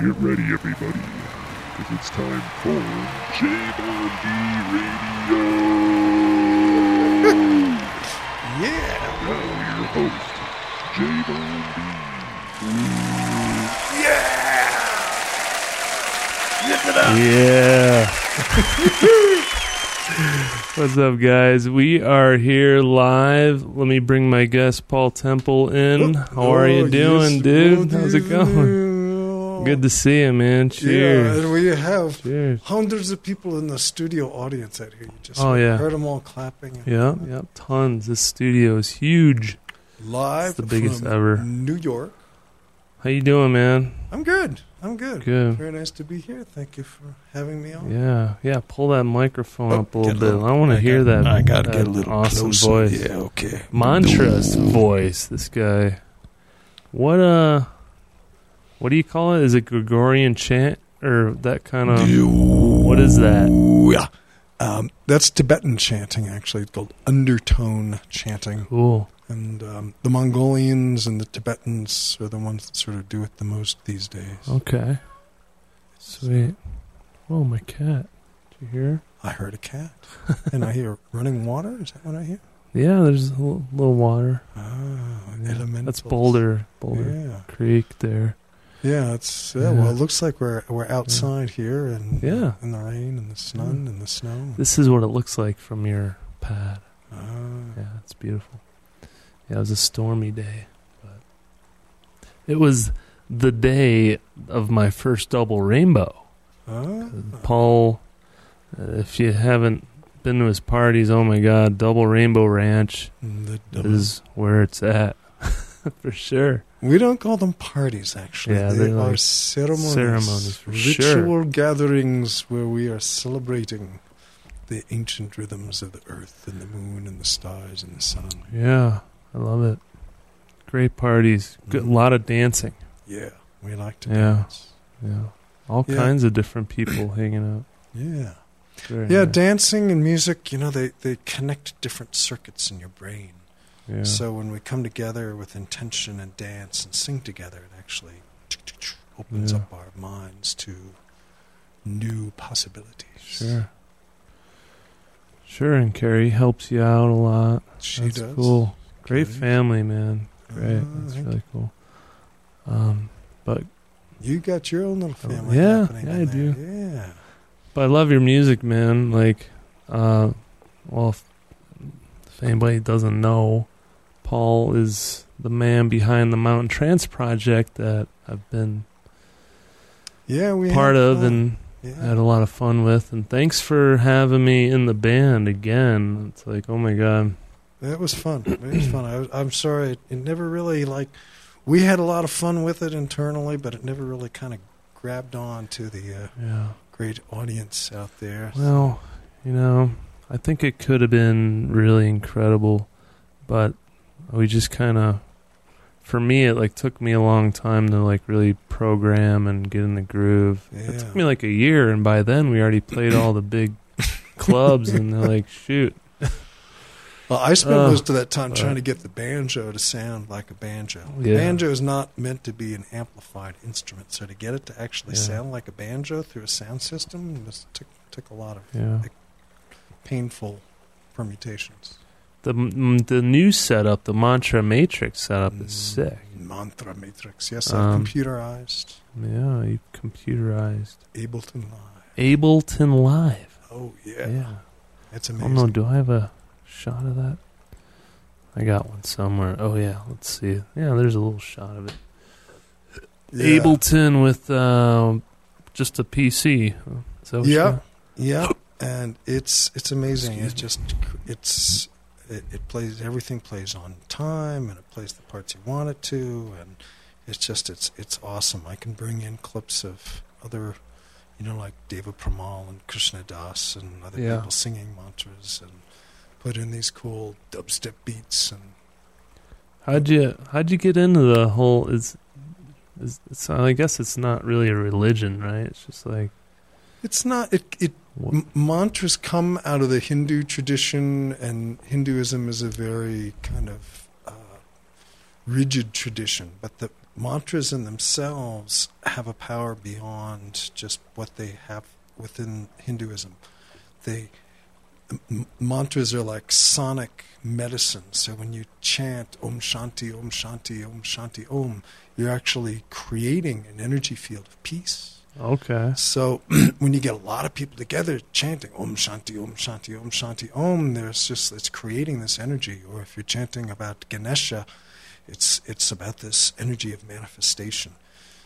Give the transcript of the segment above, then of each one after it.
Get ready, everybody, because it's time for JVonD Radio. Yeah. Now your host, JVonD Yeah. What's up, guys? We are here live. Let me bring my guest, Paul Temple, in. How are you Oh, doing, yes, dude? How's it going? Good to see you, man. Cheers. Yeah, and we have Cheers. hundreds of people in the studio audience out here. You just Oh, yeah. heard them all clapping. and Yeah, yeah, tons. This studio is huge. Live It's the biggest from ever. New York. How you doing, man? I'm good. I'm good. Good. Very nice to be here. Thank you for having me on. Yeah, yeah. Pull that microphone Oh, up a little get a bit. little- I want to hear got- that. I gotta get a little awesome closer. voice. Yeah, okay. Mantra's voice. This guy. What uh? What do you call it? Is it Gregorian chant or that kind of? What is that? Yeah. Um, that's Tibetan chanting, actually. It's called undertone chanting. Cool. And um, the Mongolians and the Tibetans are the ones that sort of do it the most these days. Okay. Sweet. Oh, my cat. Did you hear? I heard a cat. and I hear running water. Is that what I hear? Yeah, there's a little, little water. Oh, Yeah. elementals. That's Boulder, Boulder Yeah. Creek there. Yeah, it's yeah, Yeah. well it looks like we're we're outside here and Yeah. in the rain and the sun and the snow. This is what it looks like from your pad. Ah. Yeah, it's beautiful. Yeah, it was a stormy day, but it was the day of my first double rainbow. Ah. Paul, uh, if you haven't been to his parties, oh my God, Double Rainbow Ranch double- is where it's at for sure. We don't call them parties actually. Yeah, they are like ceremonies. ceremonies for ritual gatherings where we are celebrating the ancient rhythms of the earth and the moon and the stars and the sun. Yeah, I love it. Great parties, good, a lot of dancing. Yeah, we like to Yeah. dance. Yeah, all Yeah. kinds of different people hanging out. Yeah. Very Yeah, nice. dancing and music, you know, they, they connect different circuits in your brain. Yeah. So when we come together with intention and dance and sing together, it actually opens Yeah. up our minds to new possibilities. Sure. Sure, and Carrie helps you out a lot. She That's does. cool. Great Carrie. family, man. Great. Ah, That's really cool. Um, but You got your own little family Oh, yeah, yeah, in I do. Yeah. but I love your music, man. Like, uh, well, if, if anybody doesn't know, Paul is the man behind the Mountain Trance project that I've been Yeah, we part of and yeah. had a lot of fun with. And thanks for having me in the band again. It's like, oh my god, That was fun. It was fun. I I'm sorry, it, it never really like. We had a lot of fun with it internally, but it never really kind of grabbed on to the uh, yeah. great audience out there. Well, you know, I think it could have been really incredible, but we just kind of for me it like took me a long time to like really program and get in the groove. It took me like a year and by then we already played all the big clubs and they're like, "Shoot." Well, I spent Uh, most of that time but- trying to get the banjo to sound like a banjo. Yeah. Banjo is not meant to be an amplified instrument, so to get it to actually Yeah. sound like a banjo through a sound system just took took a lot of Yeah. painful permutations. The mm, the new setup, the Mantra Matrix setup is sick. Mantra Matrix, yes, Um, computerized, Yeah, you computerized Ableton Live. Ableton Live. Oh yeah, Yeah. Oh amazing. no, do I have a shot of that? I got one somewhere. Oh yeah, let's see. Yeah, there's a little shot of it. Yeah. Ableton with uh, just a PC. Is that what you Yeah, yeah, and it's it's amazing. Excuse It's just it's it, it plays everything plays on time, and it plays the parts you want it to, and it's just it's it's awesome. I can bring in clips of other, you know, like Deva Premal and Krishna Das and other Yeah. people singing mantras, and put in these cool dubstep beats and How'd you How'd you get into the whole? Is is it's, I guess it's not really a religion, right? It's just like It's not. It it m- mantras come out of the Hindu tradition, and Hinduism is a very kind of uh, rigid tradition. But the mantras in themselves have a power beyond just what they have within Hinduism. They m- mantras are like sonic medicine. So when you chant Om Shanti, Om Shanti, Om Shanti, Om, you're actually creating an energy field of peace. Okay. So when you get a lot of people together chanting Om Shanti, Om Shanti, Om Shanti, Om, there's just it's creating this energy. Or if you're chanting about Ganesha, it's it's about this energy of manifestation.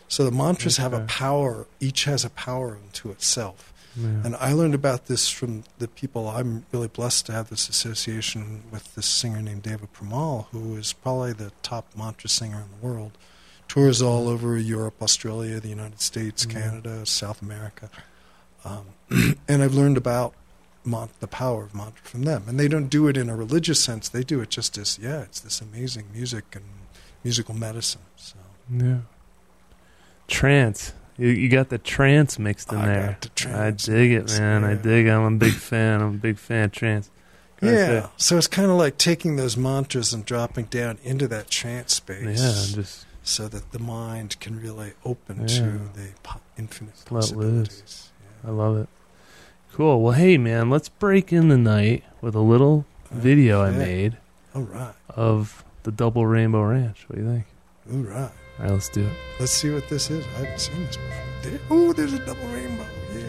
So the mantras have a power. Each has a power unto itself. Yeah. And I learned about this from the people. I'm really blessed to have this association with this singer named Deva Premal, who is probably the top mantra singer in the world. Tours all over Europe, Australia, the United States, Mhm. Canada, South America. Um, and I've learned about mon- the power of mantra from them. And they don't do it in a religious sense. They do it just as, yeah, it's this amazing music and musical medicine. So yeah. Trance. You, you got the trance mixed in I there. the trance I dig it, mixed, man. I dig. it. I'm a big fan. I'm a big fan of trance. I Yeah, so it's kind of like taking those mantras and dropping down into that trance space, Yeah. Just so that the mind can really open Yeah. to the po- infinite let loose. possibilities. I love it. Cool. Well, hey, man. Let's break in the night with a little video I made All right, of the Double Rainbow Ranch. What do you think? all right. All right, let's do it. Let's see what this is. I haven't seen this before. There, oh, there's a double rainbow. Yeah.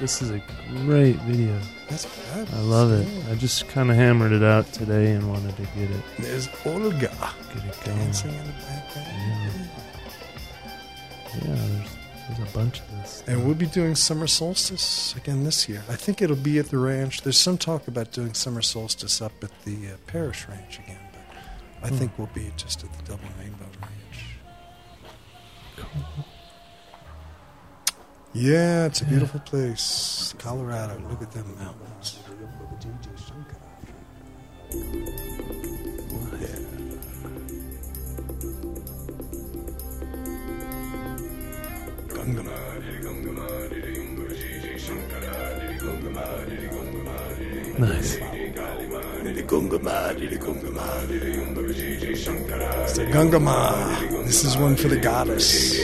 This is a great video. That's fabulous. I love it. I just kind of hammered it out today and wanted to get it There's Olga get it going. dancing in the background. Yeah. Yeah, there's there's a bunch of this. And we'll be doing summer solstice again this year. I think it'll be at the ranch. There's some talk about doing summer solstice up at the uh, parish ranch again, but I Hmm. think we'll be just at the Double Yeah, it's a beautiful place. Colorado. Look at them mountains. Nice. It's the Ganga Ma. This is one for the goddess.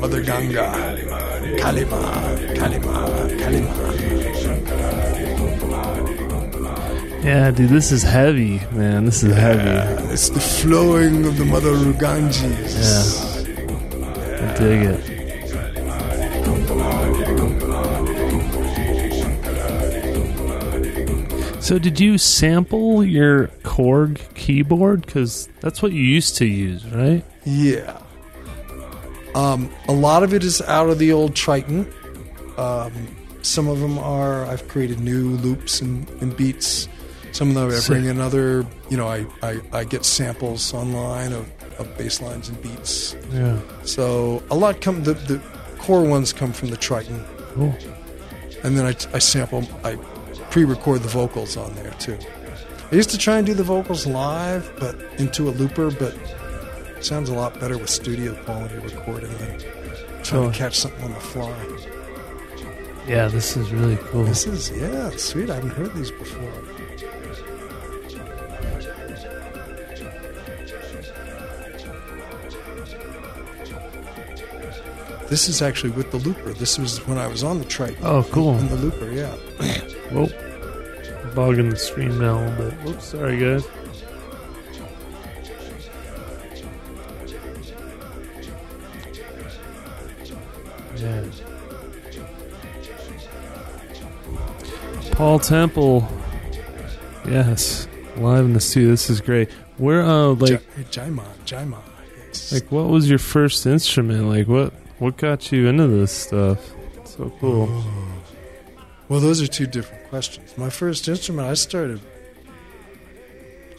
Mother Ganga. Kalima. Kalima. Kalima. Yeah, dude, this is heavy, man. This is heavy. It's the flowing of the Mother Ruganjis. Yeah. I dig it. So, did you sample your Korg keyboard? Because that's what you used to use, right? Yeah. Um, a lot of it is out of the old Triton. Um, some of them are I've created new loops and, and beats. Some of them I bring in other. You know, I, I, I get samples online of, of bass lines and beats. Yeah. So a lot come the, the core ones come from the Triton, Cool. and then I, I sample I pre-record the vocals on there too. I used to try and do the vocals live, but into a looper, but it sounds a lot better with studio quality recording than trying Totally. to catch something on the fly. Yeah, this is really cool. This is yeah, sweet. I haven't heard these before. This is actually with the looper. This was when I was on the trike. Oh, cool. In the looper, yeah. Whoa. Bogging the screen now a little bit. Whoops, sorry, guys. Yeah. Paul Temple. Yes. Live in the studio. This is great. Where, uh, like, J- Jaima, Jaima. Yes. like, what was your first instrument? Like, what, what got you into this stuff? So cool. Well, those are two different questions. My first instrument, I started,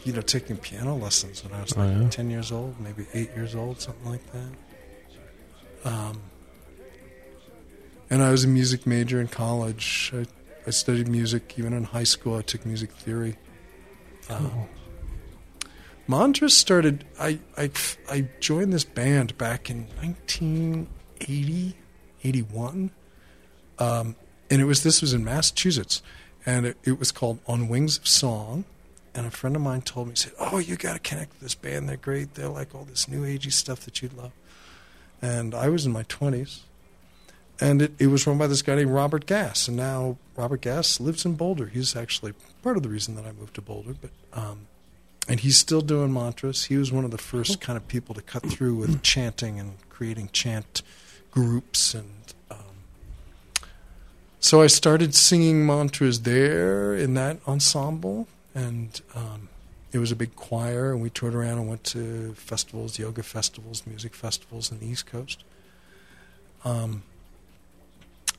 you know, taking piano lessons when I was Oh, like yeah? 10 years old, maybe 8 years old, something like that. Um, and I was a music major in college. I, I studied music. Even in high school, I took music theory. Um, Cool. Mantra started. I, I I joined this band back in 1980, 81, um, and it was this was in Massachusetts, and it, it was called On Wings of Song. And a friend of mine told me, he said, "Oh, you got to connect with this band. They're great. They're like all this new agey stuff that you'd love." And I was in my 20s, and it, it was run by this guy named Robert Gass. And now Robert Gass lives in Boulder. He's actually part of the reason that I moved to Boulder, but. Um, and he's still doing mantras. He was one of the first kind of people to cut through with chanting and creating chant groups, and um, so I started singing mantras there in that ensemble, and um, it was a big choir, and we toured around and went to festivals, yoga festivals, music festivals in the East Coast. Um,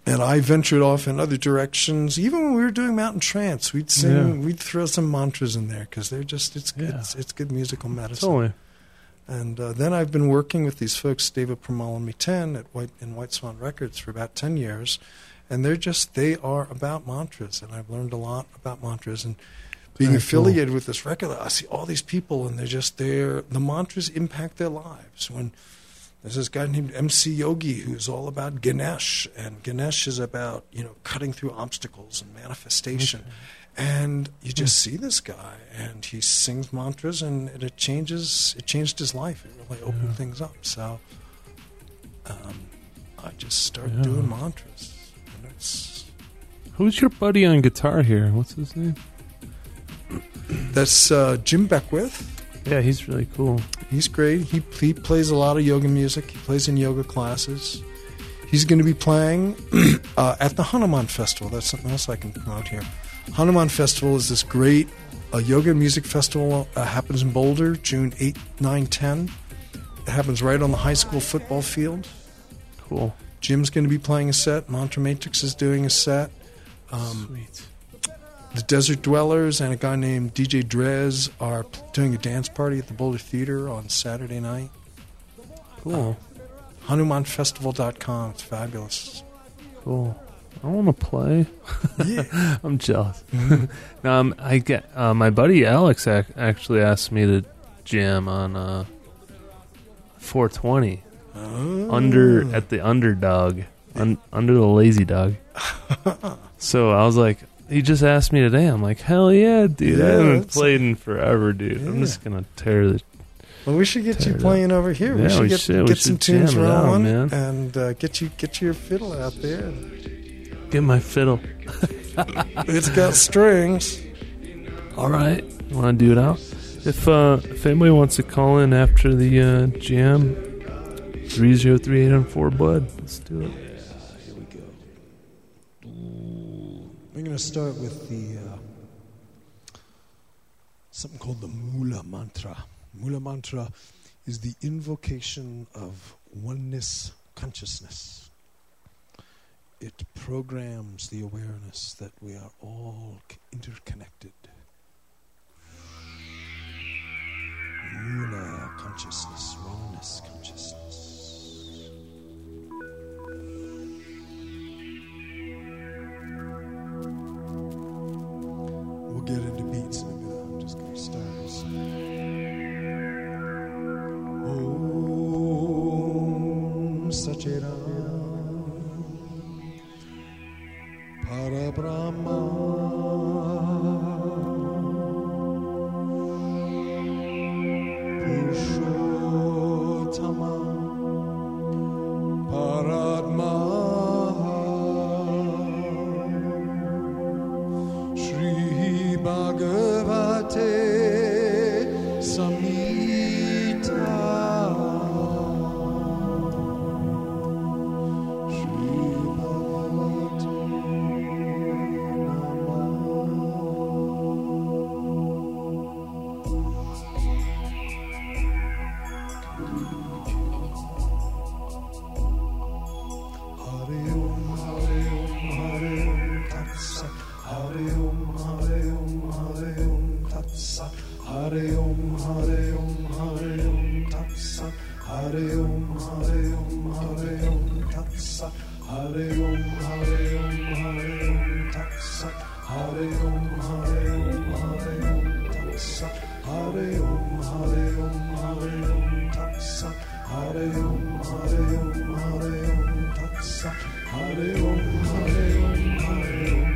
and I ventured off in other directions. Even when we were doing mountain trance, we'd sing, Yeah. we'd throw some mantras in there because they're just it's good, Yeah. it's, it's good musical medicine. Totally. And uh, then I've been working with these folks, Deva Premal and Miten at White in White Swan Records for about ten years, and they're just they are about mantras, and I've learned a lot about mantras and. Being Very cool. affiliated with this record, I see all these people, and they're just there. The mantras impact their lives. When there's this guy named MC Yogi who's all about Ganesh, and Ganesh is about you know cutting through obstacles and manifestation. And you just see this guy, and he sings mantras, and, and it changes. It changed his life. It really opened Yeah. things up. So um, I just started Yeah. doing mantras. And it's, Who's your buddy on guitar here? What's his name? that's uh, Jim Beckwith. Yeah, he's really cool. He's great. He he plays a lot of yoga music. He plays in yoga classes. He's going to be playing uh, at the Hanuman Festival. That's something else I can promote here. Hanuman Festival is this great a yoga and music festival uh, happens in Boulder, June 8, 9, 10. It happens right on the high school football field. Cool. Jim's going to be playing a set. Mantra Matrix is doing a set. Um, Sweet. the Desert Dwellers and a guy named DJ Drez are doing a dance party at the Boulder Theater on Saturday night. Cool. HanumanFestival.com. It's fabulous. Cool. I want to play. Yeah. I'm jealous. um, I get uh, my buddy Alex ac- actually asked me to jam on uh, 420 under at the underdog, un, under the lazy dog. so I was like, he just asked me today. I'm like, hell yeah, dude! I Yeah, haven't played in forever, dude. I'm just gonna tear the. Well, we should get you playing over here. we Yeah, should we get, should. We get some should tunes jam it out, rolling man. and uh, get you get your fiddle out there. Get my fiddle. It's got strings. All right, want to do it out? If uh, if anybody wants to call in after the uh, jam, three zero three eight on four bud. Let's do it. Here we go. We're going to start with the uh, something called the Mula Mantra. Mula Mantra is the invocation of oneness consciousness. It programs the awareness that we are all interconnected. Mula consciousness, oneness consciousness. We'll get into Hare Om Hare Om Hare Om Tat Sat Hare Om Hare Om Hare Om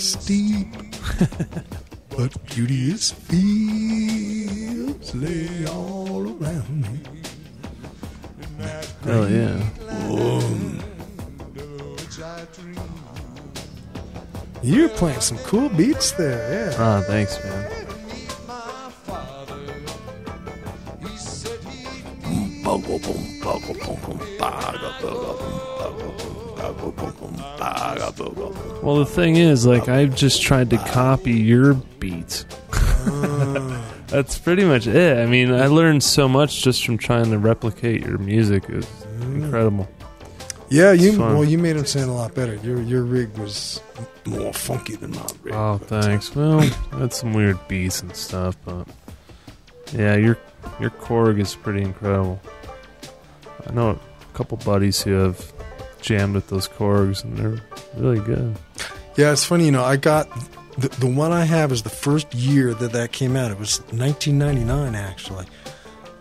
steep, but beauteous fields lay all around me. Hell yeah. Which I dream. You're playing some cool beats there. Yeah. Ah, thanks, man. Well, the thing is, like, I've just tried to copy your beats. Ah. That's pretty much it. I mean, I learned so much just from trying to replicate your music. It was mm. incredible. Yeah, you fun. well, you made him sound a lot better. Your your rig was more funky than my rig. Oh, but, thanks. Well, had some weird beats and stuff, but yeah, your your Korg is pretty incredible. I know a couple buddies who have jammed with those Korgs, and they're really good. Yeah, it's funny. You know, I got the the one I have is the first year that that came out. It was 1999 actually,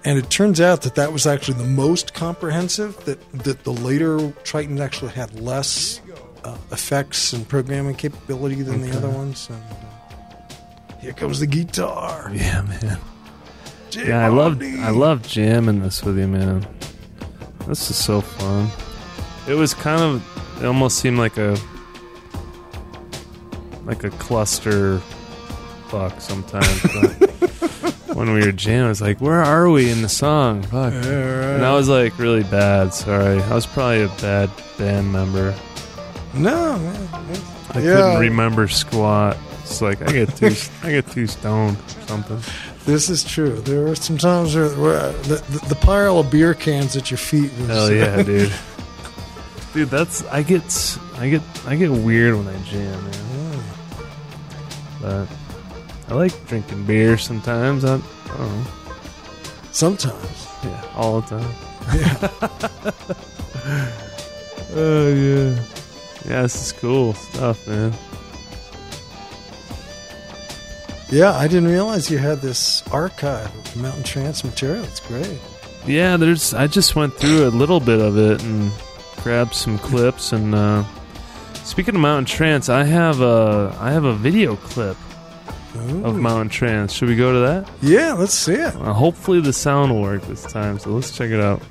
and it turns out that that was actually the most comprehensive. That that the later Triton actually had less uh, effects and programming capability than the other ones. And uh, here comes the guitar. Yeah, man. Yeah, I love I love jamming this with you, man. This is so fun. It was kind of it almost seemed like a like a cluster fuck sometimes. but when we were jamming, I was like, "Where are we in the song?" Fuck. And I was like really bad. Sorry, I was probably a bad band member. no, man. I Yeah. couldn't remember squat. It's like I get too I get too stoned or something. This is true. There were some times where, where the, the, the pile of beer cans at your feet was. Hell yeah, dude. Dude, that's I get I get I get weird when I jam, man. But I like drinking beer sometimes. I, I don't know. Sometimes. Yeah, all the time. Yeah. Oh yeah. Yeah, this is cool stuff, man. Yeah, I didn't realize you had this archive of Mountain Trance material. It's great. Yeah, there's. I just went through a little bit of it and grabbed some clips. And uh, speaking of Mountain Trance, I have a I have a video clip of Mountain Trance. Should we go to that? Yeah, let's see it. Uh, hopefully the sound will work this time. So let's check it out.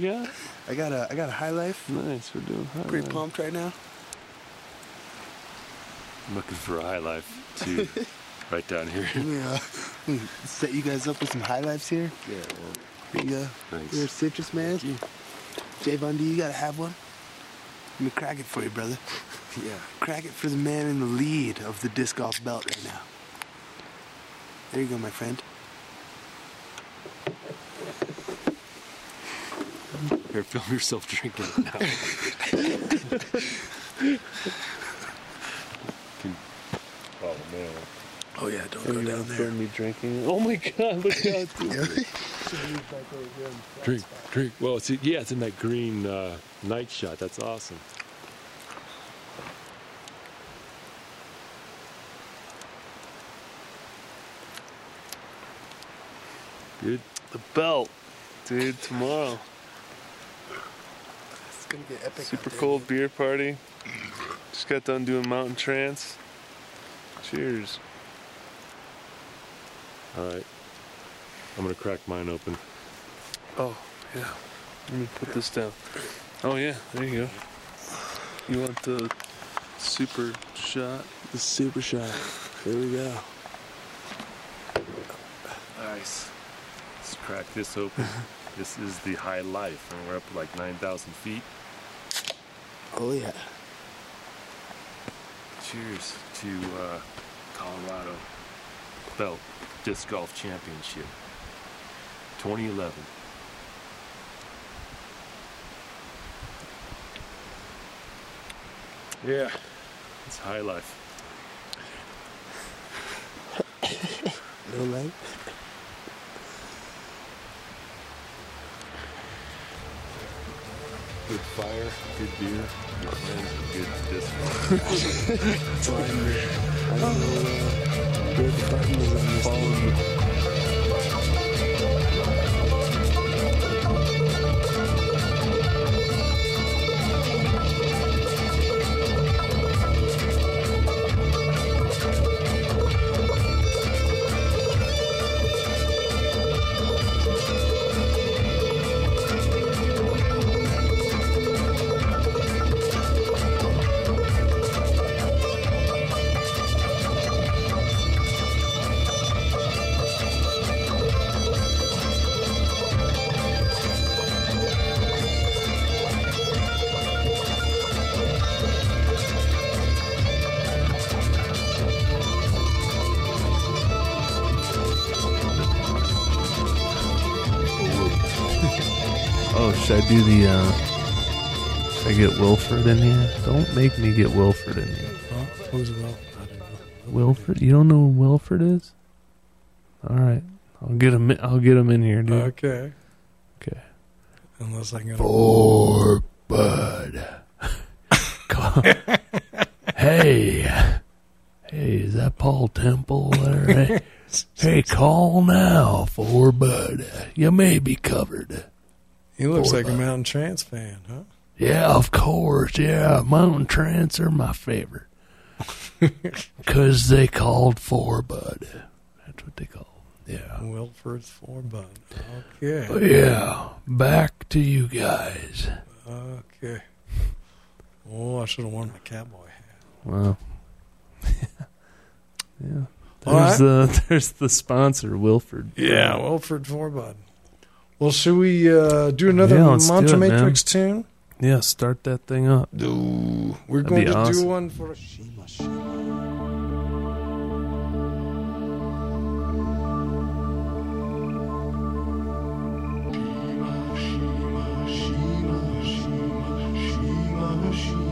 You got? I got a I got a high life. Nice, we're doing high Pretty life. pumped right now. I'm looking for a high life too, right down here. Yeah. Set you guys up with some high lives here. Yeah, well, Here you go. Thanks. You're a citrus man. Javon, do you gotta have one? Let me crack it for you, brother. Yeah. Crack it for the man in the lead of the disc golf belt right now. There you go, my friend. Here, film yourself drinking it now. Can- oh man. Oh yeah, don't Are go down there. film me drinking? Oh my god, look out. dude. Drink, drink. Well, it's yeah, it's in that green uh, night shot. That's awesome. Good. The belt, dude, tomorrow. It's gonna get epic. Super out there, cold beer party. Just got done doing mountain trance. Cheers. All right. I'm gonna crack mine open. Oh, yeah. Let me put this down. Oh, yeah, there you go. You want the super shot? The super shot. Here we go. Nice. Let's crack this open. this is the high life, and we're up like 9,000 feet. Oh yeah. Cheers to uh, Colorado Belt Disc Golf Championship 2011. Yeah, it's high life. No light. Good fire, good beer, good friends, and good disc golf. Uh, uh, oh, Wilford in here? Don't make me get Wilford in here. Huh? Who's well? I don't know. Wilford? You don't know who Wilford is? All right. I'll get him, I'll get him in here, dude. Okay. Okay. Unless I can. For Bud. Hey. Hey, is that Paul Temple there? Hey, hey, call now for Bud. You may be covered. He looks like a. Mountain Trance fan, huh? Yeah, of course. Yeah, Mountain Trance are my favorite. Because they called for Bud. That's what they call. Yeah. Wilford's four bud. Okay. But yeah, back to you guys. Okay. Oh, I should have worn my cowboy hat. Wow. yeah. All There's the there's the sponsor, Wilford. Yeah, Wilford four bud. Well, should we uh, do another Yeah, let's do Mantra it, man. Matrix tune? Yeah, start that thing up. No, we're That'd going to awesome. do one for Shima Shima. Shima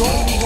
wrong?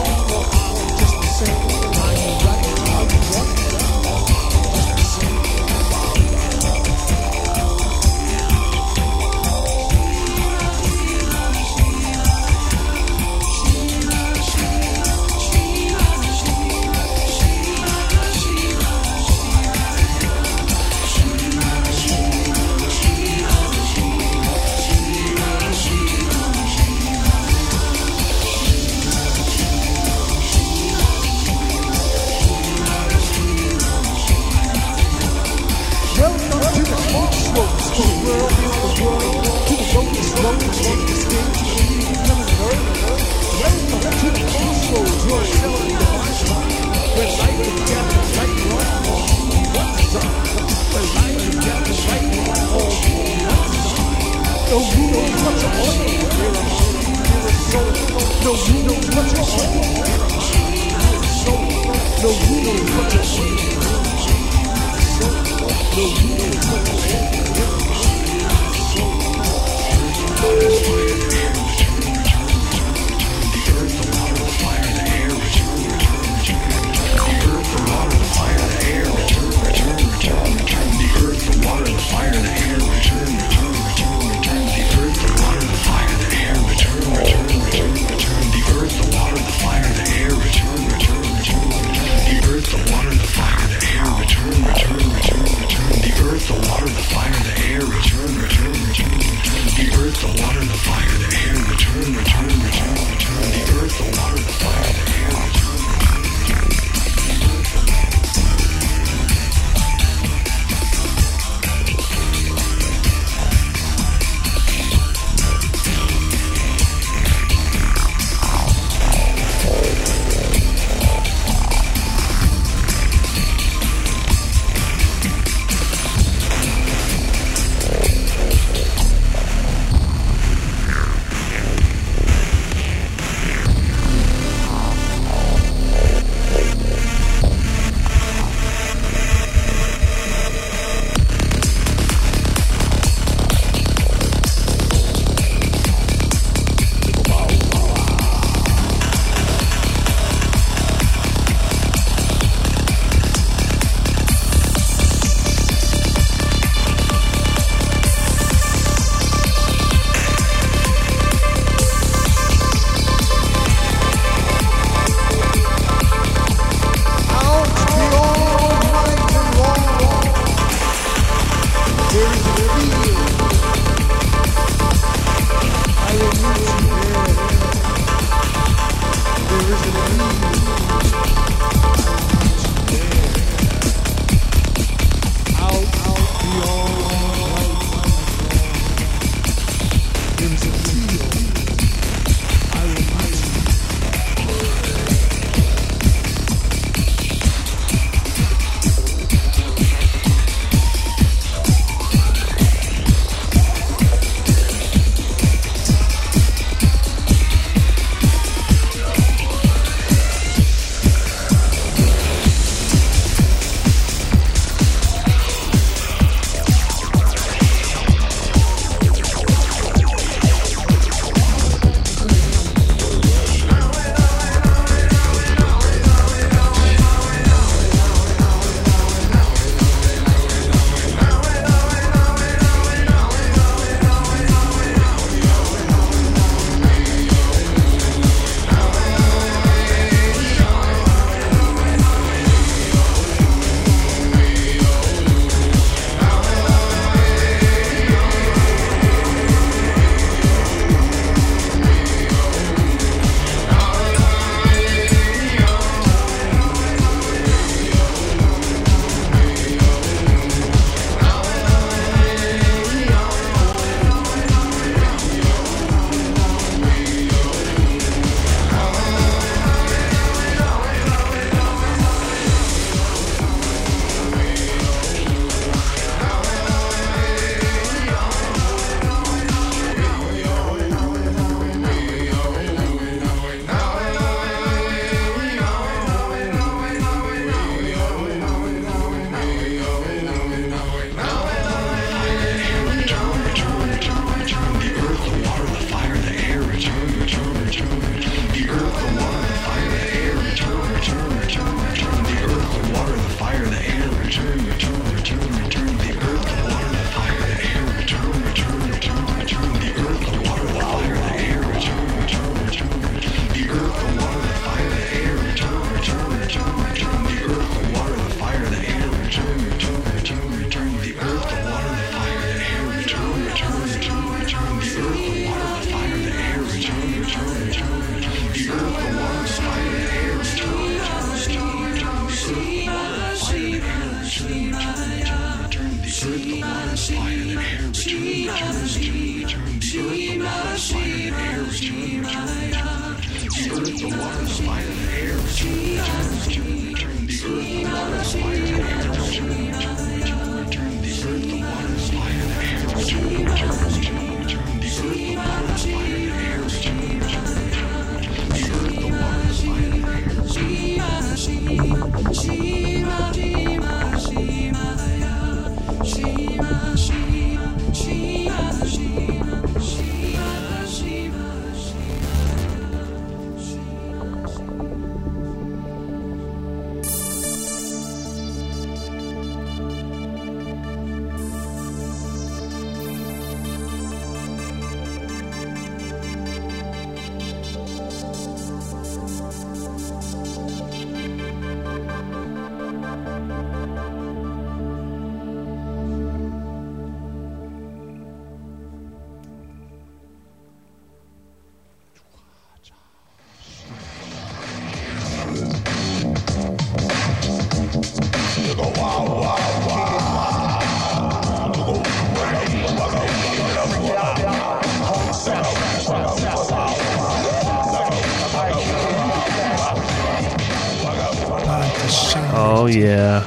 Oh yeah,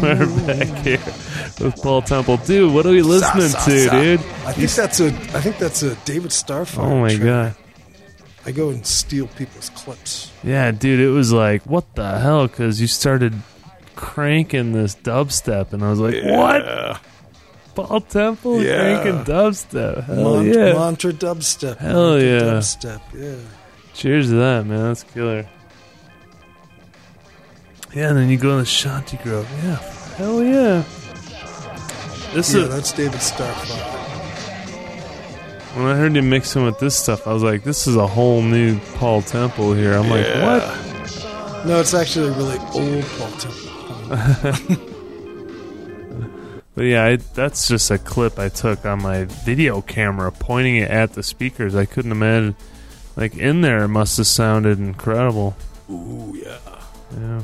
we're back here with Paul Temple, dude. What are we listening Sa, sa, to, sa. dude? I think that's a. I think that's a David Starfire. Oh my track. god, I go and steal people's clips. yeah, dude. It was like, what the hell? Because you started cranking this dubstep, and I was like, what? Paul Temple Yeah. cranking dubstep? Hell Mont- yeah! Mantra dubstep. Hell Mantra yeah. Dubstep. Yeah. Cheers to that, man. That's killer. Yeah, and then you go in the Shanti Grove. Yeah, hell yeah. This Yeah, is that's David Starfire. when I heard you mixing with this stuff. I was like, this is a whole new Paul Temple here. I'm like, what? No, it's actually a really old Paul Temple. But yeah, I, that's just a clip I took on my video camera, pointing it at the speakers. I couldn't imagine, like in there, it must have sounded incredible. Ooh, yeah. Yeah. Yeah.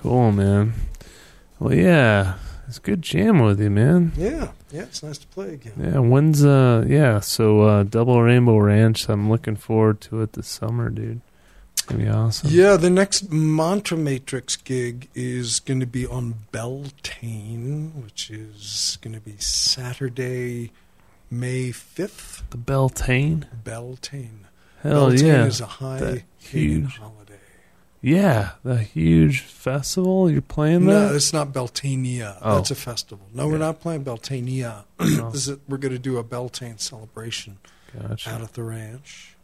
Cool, man. Well, yeah, it's good jam with you, man. Yeah. Yeah, it's nice to play again. Yeah, when's uh, yeah, so uh, Double Rainbow Ranch. I'm looking forward to it this summer, dude. It's gonna be awesome. Yeah, the next Mantra Matrix gig is going to be on Beltane, which is going to be Saturday, May 5th. The Beltane. Beltane. Hell Beltane yeah. is a high huge- holiday. Yeah, the huge festival you're playing that? No, it's not Beltania. Oh. That's a festival. No, we're not playing Beltania. Oh. this is, we're going to do a Beltane celebration Gotcha. out at the ranch.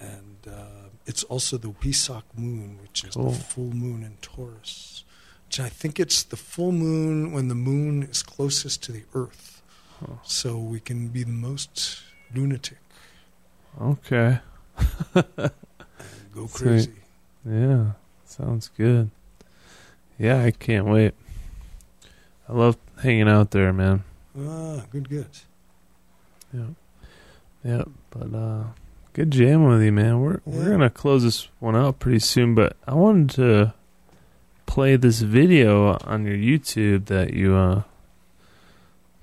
And uh, it's also the Wesak moon, which is Cool. the full moon in Taurus. Which I think it's the full moon when the moon is closest to the earth. Huh. So we can be the most lunatic Okay. go Sweet. Yeah, sounds good. Yeah, I can't wait. I love hanging out there, man. Ah, good, good. Yeah, yeah. But uh, good jam with you, man. We're Yeah. we're gonna close this one out pretty soon. But I wanted to play this video on your YouTube that you uh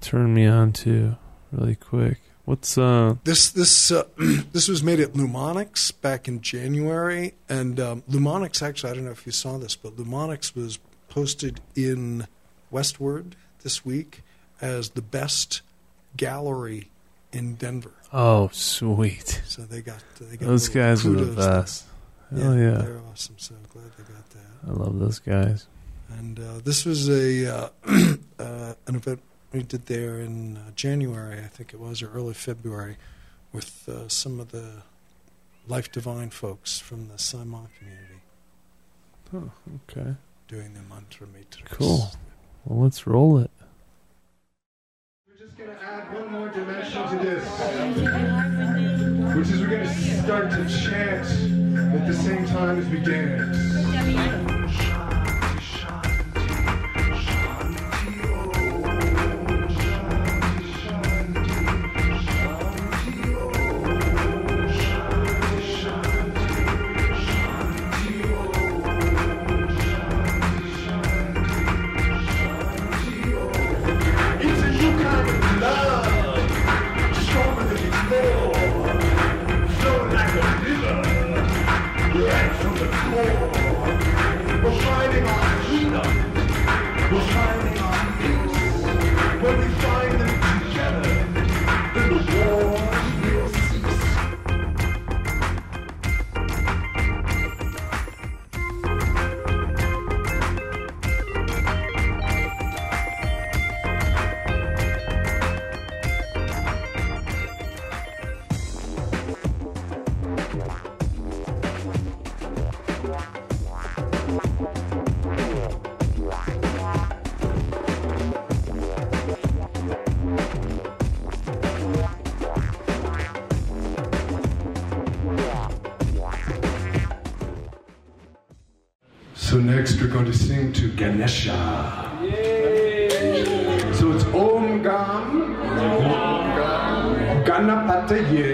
turned me on to really quick. What's uh? This this uh, this was made at Lumonics back in January, and um, Lumonics actually I don't know if you saw this, but Lumonics was posted in Westword this week as the best gallery in Denver. Oh, sweet. So they got they got Those guys are the there. best. Hell yeah. they're awesome. So I'm glad they got that. I love those guys. And uh, this was a uh, uh, an event we did there in uh, January, I think it was, or early February, with uh, some of the Life Divine folks from the Simon community. Oh, okay. doing the mantra matrix. Cool. Well, let's roll it. We're just going to add one more dimension to this, which is we're going to start to chant at the same time as we dance. Next we're going to sing to Ganesha. So it's Om Gam. Ganapataye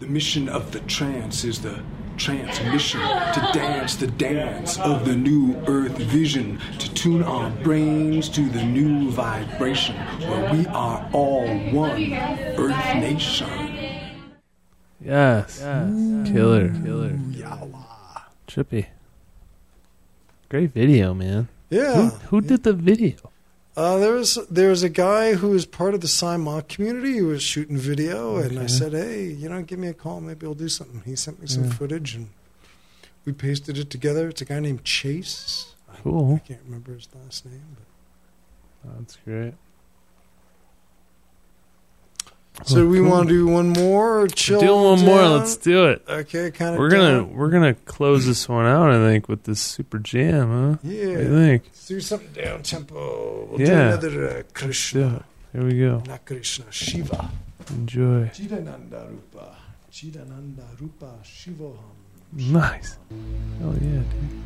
The mission of the trance is the transmission to dance the dance of the new earth vision, to tune our brains to the new vibration where we are all one earth nation. Yes. Killer. Killer. Trippy. Great video, man. Yeah. Who, who did the video? Uh, there was there was a guy who was part of the Simon community who was shooting video, and I said, "Hey, you know, give me a call. Maybe I'll do something." He sent me some Yeah. footage, and we pasted it together. It's a guy named Chase. I- I can't remember his last name, but That's great. So Oh, we cool. want to do one more or chill? do one more. Let's do it. Okay, kind of. We're gonna we're gonna close this one out. I think with this super jam, huh? Yeah. Do think? Let's do something down tempo. We'll Yeah. do another uh, Krishna. Here we go. Not Krishna, Shiva. Enjoy. Chidananda Rupa. Chidananda Rupa Shivoham. Nice. Hell yeah, dude.